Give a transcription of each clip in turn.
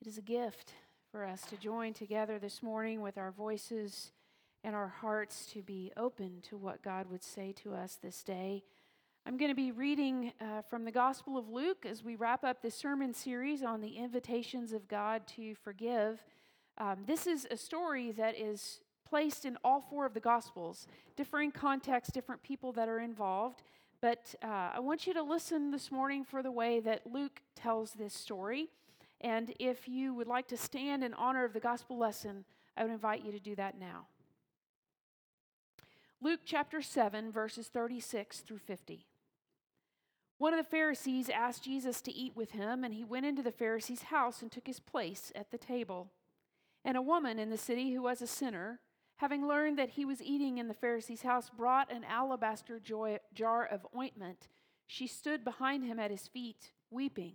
It is a gift for us to join together this morning with our voices and our hearts to be open to what God would say to us this day. I'm going to be reading uh, from the Gospel of Luke as we wrap up this sermon series on the invitations of God to forgive. Um, this is a story that is placed in all four of the Gospels, differing contexts, different people that are involved. But uh, I want you to listen this morning for the way that Luke tells this story. And if you would like to stand in honor of the gospel lesson, I would invite you to do that now. Luke chapter 7, verses 36 through 50. One of the Pharisees asked Jesus to eat with him, and he went into the Pharisee's house and took his place at the table. And a woman in the city who was a sinner, having learned that he was eating in the Pharisee's house, brought an alabaster jar of ointment. She stood behind him at his feet, weeping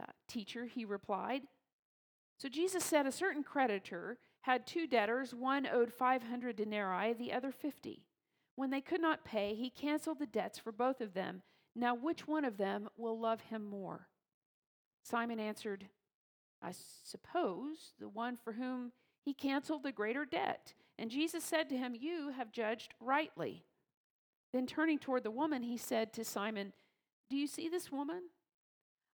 Uh, teacher, he replied. So Jesus said, A certain creditor had two debtors, one owed 500 denarii, the other 50. When they could not pay, he canceled the debts for both of them. Now, which one of them will love him more? Simon answered, I suppose the one for whom he canceled the greater debt. And Jesus said to him, You have judged rightly. Then turning toward the woman, he said to Simon, Do you see this woman?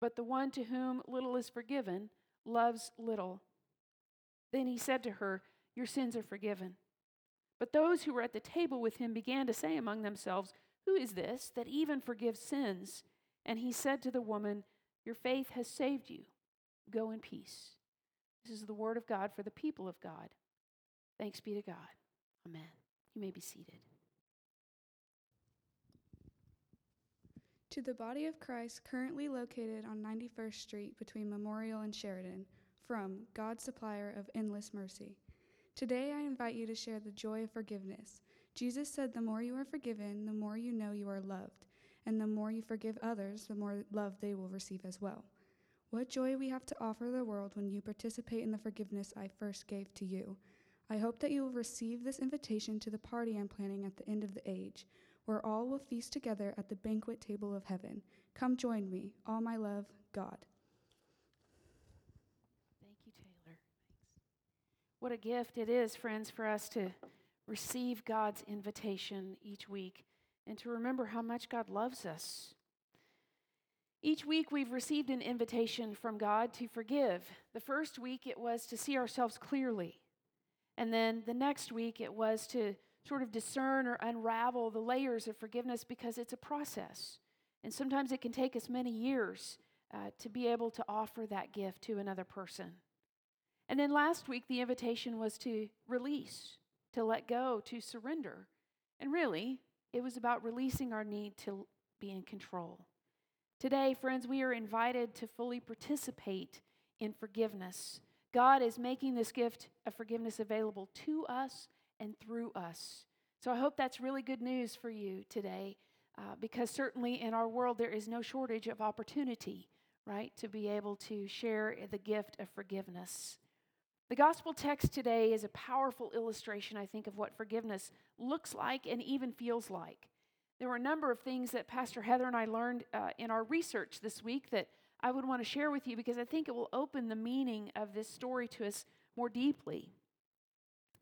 But the one to whom little is forgiven loves little. Then he said to her, Your sins are forgiven. But those who were at the table with him began to say among themselves, Who is this that even forgives sins? And he said to the woman, Your faith has saved you. Go in peace. This is the word of God for the people of God. Thanks be to God. Amen. You may be seated. To the body of Christ currently located on 91st Street between Memorial and Sheridan, from God, supplier of endless mercy. Today I invite you to share the joy of forgiveness. Jesus said, The more you are forgiven, the more you know you are loved. And the more you forgive others, the more love they will receive as well. What joy we have to offer the world when you participate in the forgiveness I first gave to you. I hope that you will receive this invitation to the party I'm planning at the end of the age where all will feast together at the banquet table of heaven. Come join me, all my love, God. Thank you, Taylor. Thanks. What a gift it is, friends, for us to receive God's invitation each week and to remember how much God loves us. Each week, we've received an invitation from God to forgive. The first week, it was to see ourselves clearly. And then the next week, it was to sort of discern or unravel the layers of forgiveness because it's a process. And sometimes it can take us many years uh, to be able to offer that gift to another person. And then last week, the invitation was to release, to let go, to surrender. And really, it was about releasing our need to be in control. Today, friends, we are invited to fully participate in forgiveness. God is making this gift of forgiveness available to us and through us. So I hope that's really good news for you today, uh, because certainly in our world there is no shortage of opportunity, right, to be able to share the gift of forgiveness. The gospel text today is a powerful illustration, I think, of what forgiveness looks like and even feels like. There were a number of things that Pastor Heather and I learned uh, in our research this week that I would want to share with you because I think it will open the meaning of this story to us more deeply.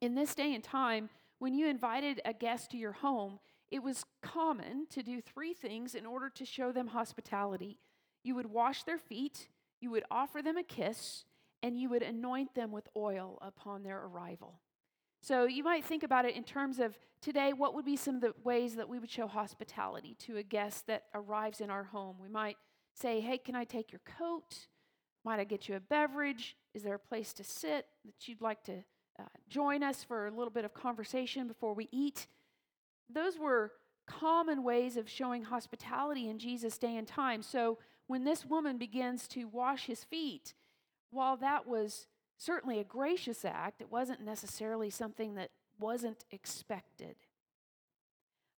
In this day and time, when you invited a guest to your home, it was common to do three things in order to show them hospitality. You would wash their feet, you would offer them a kiss, and you would anoint them with oil upon their arrival. So you might think about it in terms of today, what would be some of the ways that we would show hospitality to a guest that arrives in our home? We might say, Hey, can I take your coat? Might I get you a beverage? Is there a place to sit that you'd like to uh, join us for a little bit of conversation before we eat? Those were common ways of showing hospitality in Jesus' day and time. So when this woman begins to wash his feet, while that was certainly a gracious act, it wasn't necessarily something that wasn't expected.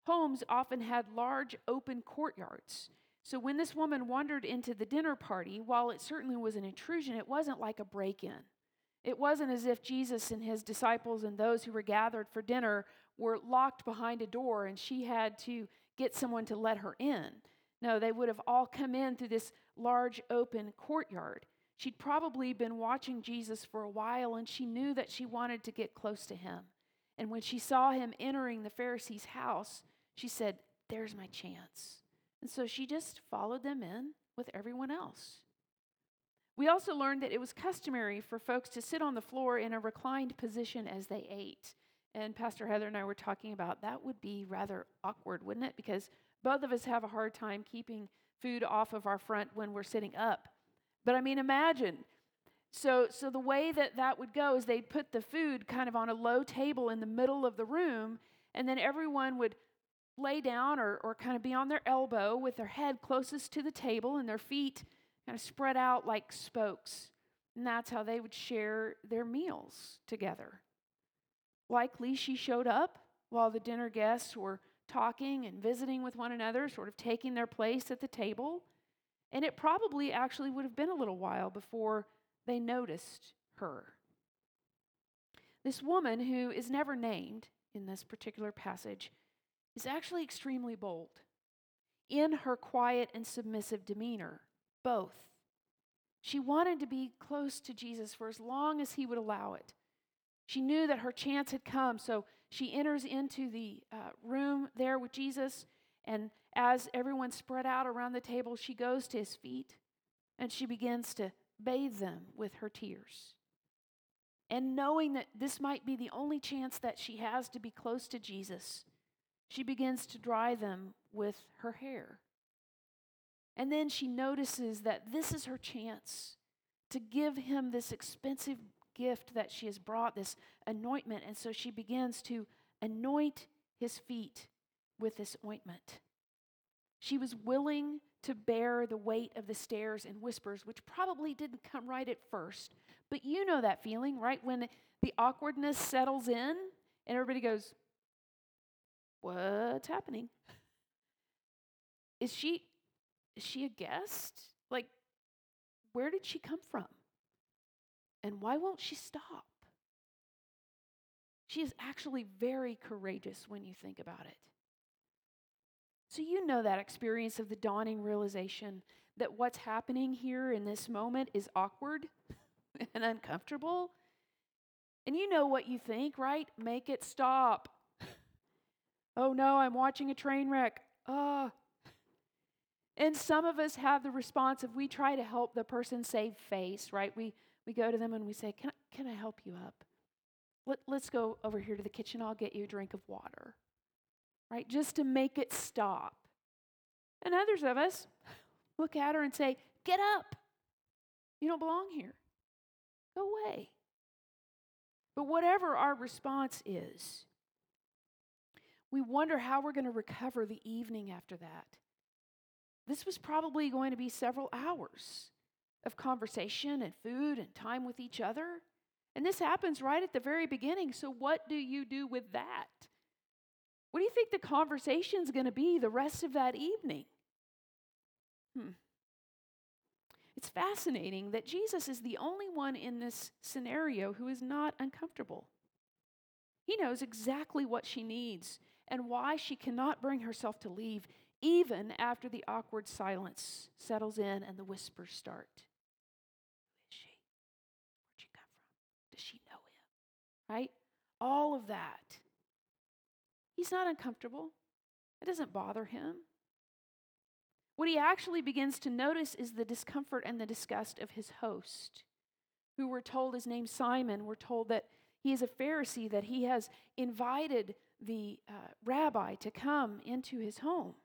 Homes often had large open courtyards. So when this woman wandered into the dinner party, while it certainly was an intrusion, it wasn't like a break in. It wasn't as if Jesus and his disciples and those who were gathered for dinner were locked behind a door and she had to get someone to let her in. No, they would have all come in through this large open courtyard. She'd probably been watching Jesus for a while and she knew that she wanted to get close to him. And when she saw him entering the Pharisee's house, she said, There's my chance. And so she just followed them in with everyone else. We also learned that it was customary for folks to sit on the floor in a reclined position as they ate. And Pastor Heather and I were talking about that would be rather awkward, wouldn't it? Because both of us have a hard time keeping food off of our front when we're sitting up. But I mean, imagine. So, so the way that that would go is they'd put the food kind of on a low table in the middle of the room, and then everyone would lay down or, or kind of be on their elbow with their head closest to the table and their feet kind of spread out like spokes. And that's how they would share their meals together. Likely she showed up while the dinner guests were talking and visiting with one another, sort of taking their place at the table. And it probably actually would have been a little while before they noticed her. This woman, who is never named in this particular passage, is actually extremely bold in her quiet and submissive demeanor, both. She wanted to be close to Jesus for as long as he would allow it. She knew that her chance had come, so she enters into the uh, room there with Jesus and as everyone spread out around the table, she goes to his feet and she begins to bathe them with her tears. And knowing that this might be the only chance that she has to be close to Jesus, she begins to dry them with her hair. And then she notices that this is her chance to give him this expensive gift that she has brought, this anointment. And so she begins to anoint his feet with this ointment. She was willing to bear the weight of the stares and whispers, which probably didn't come right at first. But you know that feeling, right? When the awkwardness settles in and everybody goes, What's happening? Is she is she a guest? Like, where did she come from? And why won't she stop? She is actually very courageous when you think about it. So, you know that experience of the dawning realization that what's happening here in this moment is awkward and uncomfortable. And you know what you think, right? Make it stop. oh no, I'm watching a train wreck. Ah. And some of us have the response of we try to help the person save face, right? We, we go to them and we say, Can I, can I help you up? Let, let's go over here to the kitchen. I'll get you a drink of water right? Just to make it stop. And others of us look at her and say, Get up. You don't belong here. Go away. But whatever our response is, we wonder how we're going to recover the evening after that. This was probably going to be several hours of conversation and food and time with each other. And this happens right at the very beginning. So, what do you do with that? What do you think the conversation's going to be the rest of that evening? Hmm. It's fascinating that Jesus is the only one in this scenario who is not uncomfortable. He knows exactly what she needs and why she cannot bring herself to leave, even after the awkward silence settles in and the whispers start. Who is she? Where'd she come from? Does she know him? Right? All of that He's not uncomfortable, it doesn't bother him. What he actually begins to notice is the discomfort and the disgust of his host. who we're told is named Simon, we're told that he is a Pharisee, that he has invited the uh, rabbi to come into his home.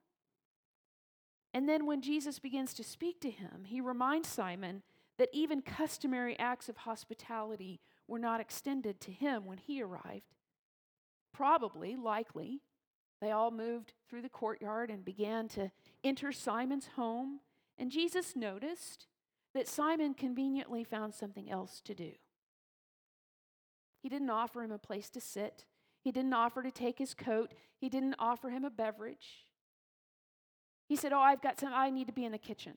And then when Jesus begins to speak to him, he reminds Simon that even customary acts of hospitality were not extended to him when he arrived. Probably, likely, they all moved through the courtyard and began to enter Simon's home. And Jesus noticed that Simon conveniently found something else to do. He didn't offer him a place to sit, he didn't offer to take his coat, he didn't offer him a beverage. He said, Oh, I've got some, I need to be in the kitchen,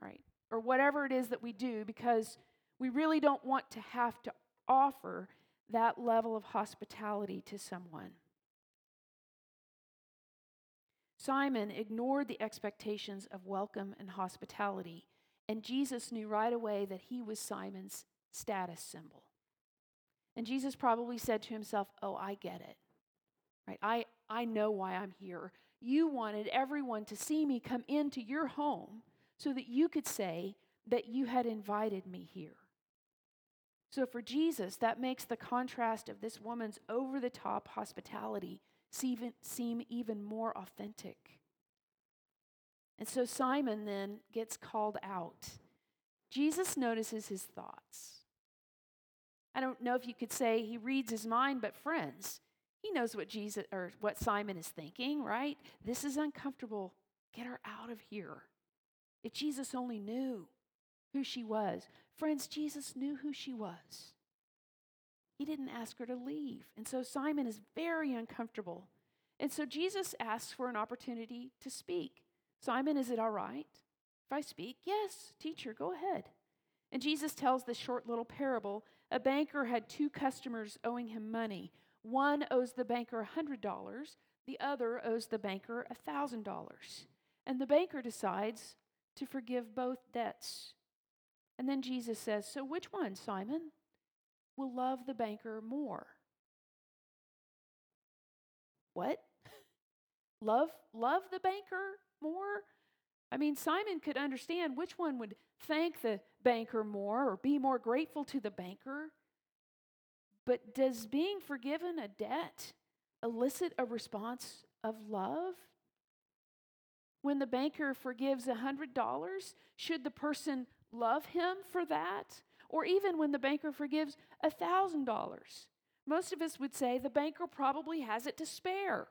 right? Or whatever it is that we do because we really don't want to have to offer that level of hospitality to someone. Simon ignored the expectations of welcome and hospitality, and Jesus knew right away that he was Simon's status symbol. And Jesus probably said to himself, Oh, I get it. Right? I, I know why I'm here. You wanted everyone to see me come into your home so that you could say that you had invited me here. So for Jesus, that makes the contrast of this woman's over the top hospitality seem even more authentic. And so Simon then gets called out. Jesus notices his thoughts. I don't know if you could say he reads his mind, but friends, he knows what Jesus or what Simon is thinking, right? This is uncomfortable. Get her out of here. If Jesus only knew who she was. Friends, Jesus knew who she was. He didn't ask her to leave. And so Simon is very uncomfortable. And so Jesus asks for an opportunity to speak. Simon, is it all right if I speak? Yes, teacher, go ahead. And Jesus tells this short little parable. A banker had two customers owing him money. One owes the banker $100, the other owes the banker $1,000. And the banker decides to forgive both debts. And then Jesus says, So which one, Simon, will love the banker more? What? love love the banker more? I mean, Simon could understand which one would thank the banker more or be more grateful to the banker. But does being forgiven a debt elicit a response of love? When the banker forgives a $100, should the person love him for that? Or even when the banker forgives a $1,000? Most of us would say the banker probably has it to spare.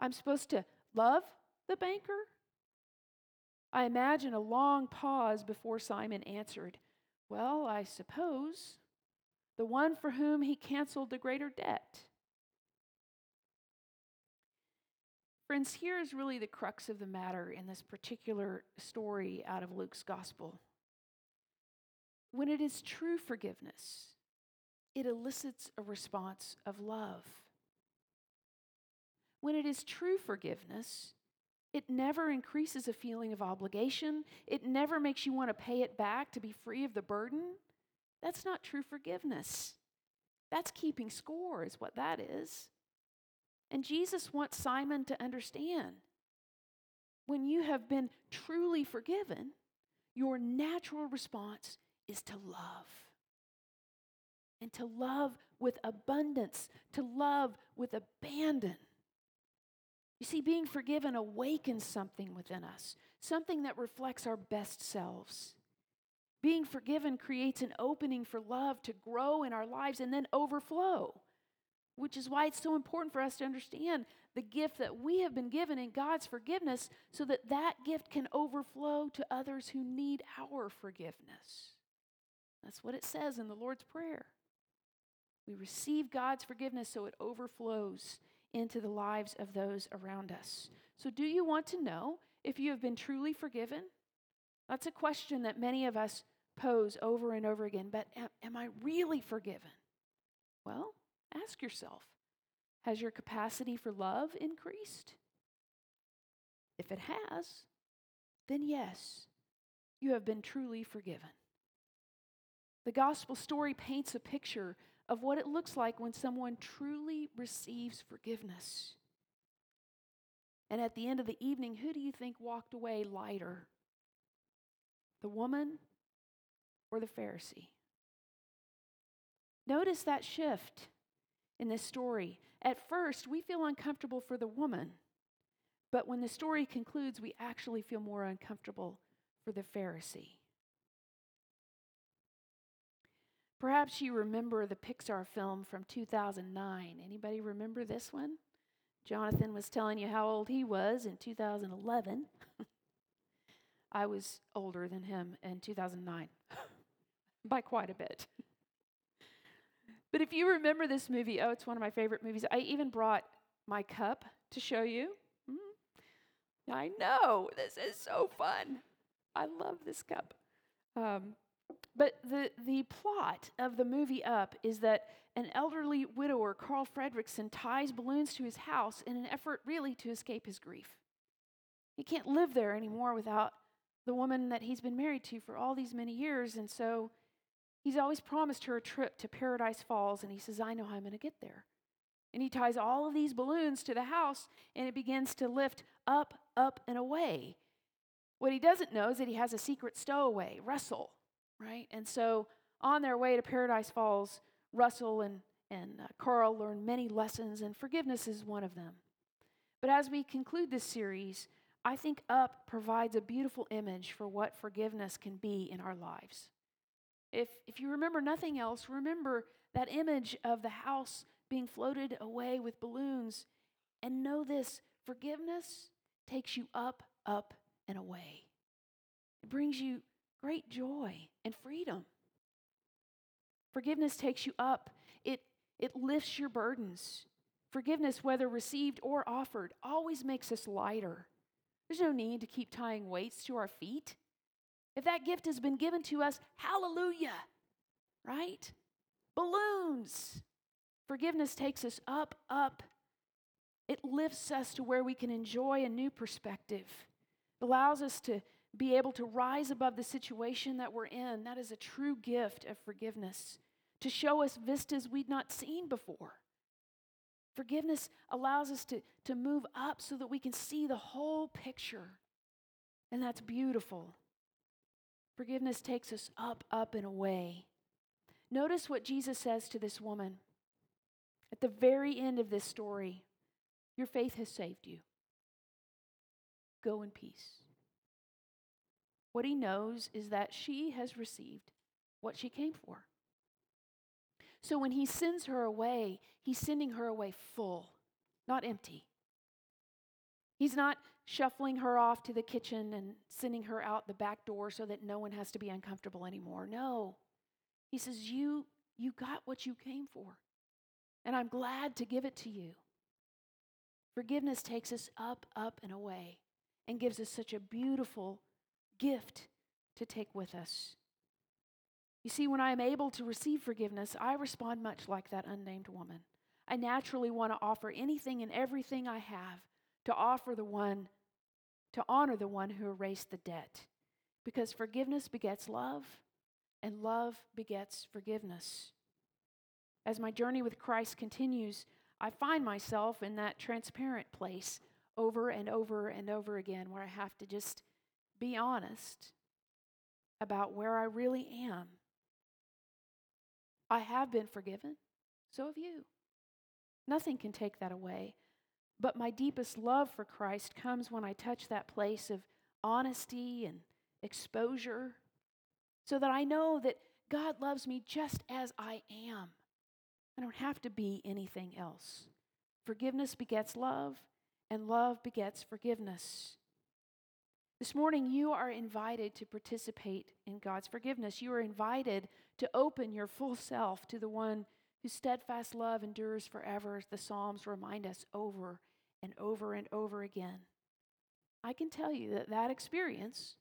I'm supposed to love the banker? I imagine a long pause before Simon answered, Well, I suppose the one for whom he canceled the greater debt. Friends, here is really the crux of the matter in this particular story out of Luke's gospel. When it is true forgiveness, it elicits a response of love. When it is true forgiveness, it never increases a feeling of obligation. It never makes you want to pay it back to be free of the burden. That's not true forgiveness. That's keeping score, is what that is. And Jesus wants Simon to understand when you have been truly forgiven, your natural response is to love. And to love with abundance, to love with abandon. You see, being forgiven awakens something within us, something that reflects our best selves. Being forgiven creates an opening for love to grow in our lives and then overflow which is why it's so important for us to understand the gift that we have been given in God's forgiveness so that that gift can overflow to others who need our forgiveness. That's what it says in the Lord's Prayer. We receive God's forgiveness so it overflows into the lives of those around us. So, do you want to know if you have been truly forgiven? That's a question that many of us pose over and over again. But am, am I really forgiven? Well, Ask yourself Has your capacity for love increased? If it has, then yes, you have been truly forgiven. The gospel story paints a picture of what it looks like when someone truly receives forgiveness. And at the end of the evening, who do you think walked away lighter? The woman or the Pharisee? Notice that shift in this story. At first, we feel uncomfortable for the woman, but when the story concludes, we actually feel more uncomfortable for the Pharisee. Perhaps you remember the Pixar film from 2009. Anybody remember this one? Jonathan was telling you how old he was in 2011. I was older than him in 2009 by quite a bit. but if you remember this movie, oh, it's one of my favorite movies. I even brought my cup to show you. Mm-hmm. I know, this is so fun. I love this cup. Um, but the, the plot of the movie Up is that an elderly widower, Carl Fredricksen, ties balloons to his house in an effort really to escape his grief. He can't live there anymore without the woman that he's been married to for all these many years, and so he's always promised her a trip to Paradise Falls, and he says, I know how I'm going to get there. And he ties all of these balloons to the house, and it begins to lift up, up, and away. What he doesn't know is that he has a secret stowaway, Russell, right? And so on their way to Paradise Falls, Russell and, and uh, Carl learn many lessons, and forgiveness is one of them. But as we conclude this series, I think Up provides a beautiful image for what forgiveness can be in our lives. If, if you remember nothing else, remember that image of the house being floated away with balloons. And know this forgiveness takes you up, up, and away. It brings you great joy and freedom. Forgiveness takes you up, it, it lifts your burdens. Forgiveness, whether received or offered, always makes us lighter. There's no need to keep tying weights to our feet. If that gift has been given to us, hallelujah, right? Balloons. Forgiveness takes us up, up. It lifts us to where we can enjoy a new perspective. It allows us to be able to rise above the situation that we're in. That is a true gift of forgiveness, to show us vistas we'd not seen before. Forgiveness allows us to, to move up so that we can see the whole picture. And that's beautiful. Forgiveness takes us up, up, and away. Notice what Jesus says to this woman at the very end of this story Your faith has saved you. Go in peace. What he knows is that she has received what she came for. So when he sends her away, he's sending her away full, not empty. He's not shuffling her off to the kitchen and sending her out the back door so that no one has to be uncomfortable anymore. No. He says, You, you got what you came for, and I'm glad to give it to you. Forgiveness takes us up, up, and away and gives us such a beautiful gift to take with us. You see, when I am able to receive forgiveness, I respond much like that unnamed woman. I naturally want to offer anything and everything I have to offer the one, to honor the one who erased the debt. Because forgiveness begets love, and love begets forgiveness. As my journey with Christ continues, I find myself in that transparent place over and over and over again where I have to just be honest about where I really am. I have been forgiven, so have you. Nothing can take that away. But my deepest love for Christ comes when I touch that place of honesty and exposure so that I know that God loves me just as I am. I don't have to be anything else. Forgiveness begets love, and love begets forgiveness. This morning, you are invited to participate in God's forgiveness. You are invited to open your full self to the one whose steadfast love endures forever, the Psalms remind us over and over and over again. I can tell you that that experience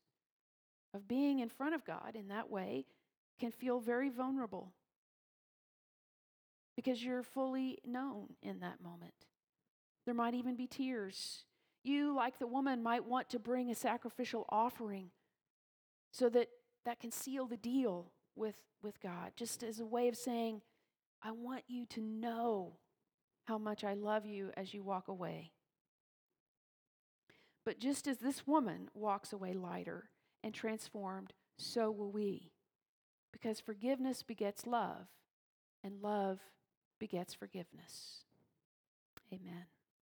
of being in front of God in that way can feel very vulnerable because you're fully known in that moment. There might even be tears you, like the woman, might want to bring a sacrificial offering so that that can seal the deal with, with God, just as a way of saying, I want you to know how much I love you as you walk away. But just as this woman walks away lighter and transformed, so will we. because forgiveness begets love, and love begets forgiveness. Amen.